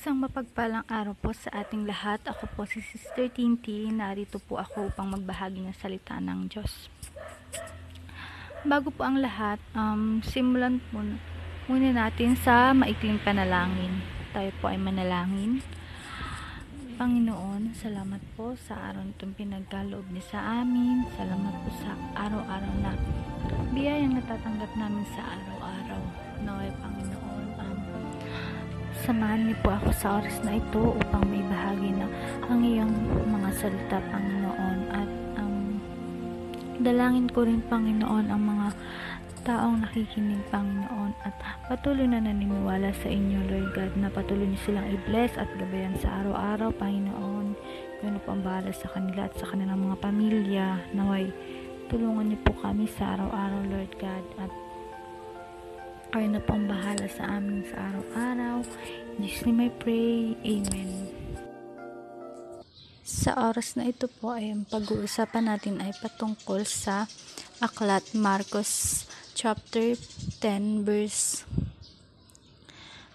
Isang mapagpalang araw po sa ating lahat. Ako po si Sister Tinti. Narito po ako upang magbahagi ng salita ng Diyos. Bago po ang lahat, um, simulan po muna natin sa maikling panalangin. Tayo po ay manalangin. Panginoon, salamat po sa araw itong pinagkaloob niyo sa amin. Salamat po sa araw-araw na biyayang natatanggap namin sa araw-araw. Naway, Panginoon, um, samahan niyo po ako sa oras na ito upang may bahagi na ang iyong mga salita, Panginoon. At um, dalangin ko rin, Panginoon, ang mga taong nakikinig, Panginoon, at patuloy na naniniwala sa inyo, Lord God, na patuloy niyo silang i-bless at gabayan sa araw-araw, Panginoon. Yun ang bahala sa kanila at sa kanilang mga pamilya. Naway, tulungan niyo po kami sa araw-araw, Lord God, at kayo na po ang bahala sa amin sa araw-araw. In Jesus name I pray. Amen. Sa oras na ito po ay ang pag-uusapan natin ay patungkol sa aklat Marcos chapter 10 verse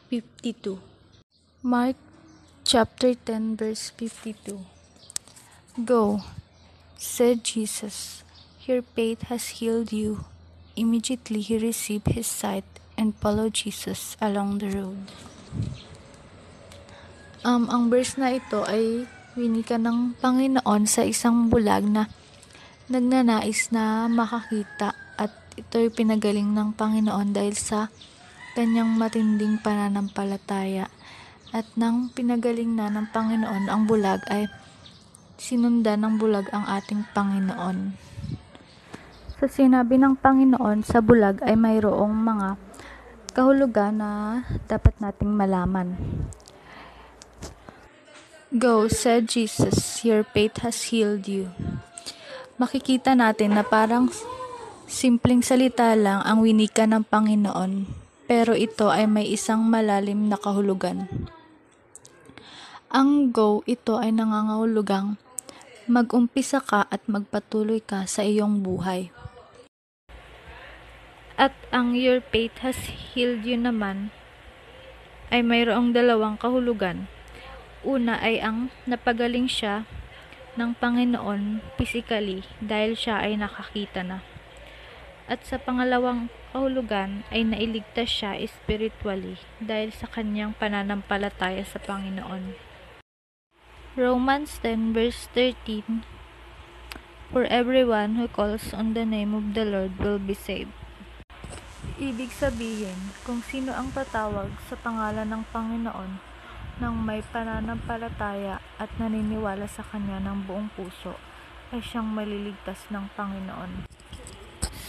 52. Mark chapter 10 verse 52. Go, said Jesus. Your faith has healed you. Immediately he received his sight and followed Jesus along the road. Um, ang verse na ito ay winika ng Panginoon sa isang bulag na nagnanais na makakita at ito'y pinagaling ng Panginoon dahil sa kanyang matinding pananampalataya. At nang pinagaling na ng Panginoon ang bulag ay sinundan ng bulag ang ating Panginoon. Sa sinabi ng Panginoon sa bulag ay mayroong mga kahulugan na dapat nating malaman. Go, said Jesus, your faith has healed you. Makikita natin na parang simpleng salita lang ang winika ng Panginoon, pero ito ay may isang malalim na kahulugan. Ang go, ito ay nangangahulugang mag-umpisa ka at magpatuloy ka sa iyong buhay. At ang your faith has healed you naman ay mayroong dalawang kahulugan. Una ay ang napagaling siya ng Panginoon physically dahil siya ay nakakita na. At sa pangalawang kahulugan ay nailigtas siya spiritually dahil sa kanyang pananampalataya sa Panginoon. Romans 10 verse 13 For everyone who calls on the name of the Lord will be saved. Ibig sabihin, kung sino ang tatawag sa pangalan ng Panginoon nang may pananampalataya at naniniwala sa Kanya ng buong puso, ay siyang maliligtas ng Panginoon.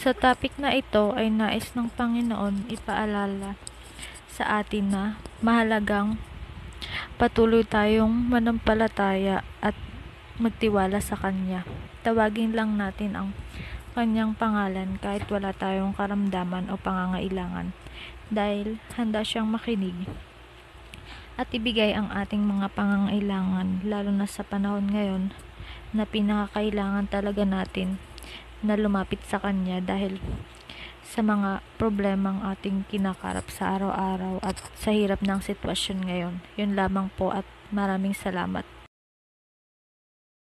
Sa topic na ito ay nais ng Panginoon ipaalala sa atin na mahalagang patuloy tayong manampalataya at magtiwala sa Kanya. Tawagin lang natin ang kanyang pangalan kahit wala tayong karamdaman o pangangailangan dahil handa siyang makinig at ibigay ang ating mga pangangailangan lalo na sa panahon ngayon na pinakakailangan talaga natin na lumapit sa Kanya dahil sa mga problemang ating kinakarap sa araw-araw at sa hirap ng sitwasyon ngayon. Yun lamang po at maraming salamat.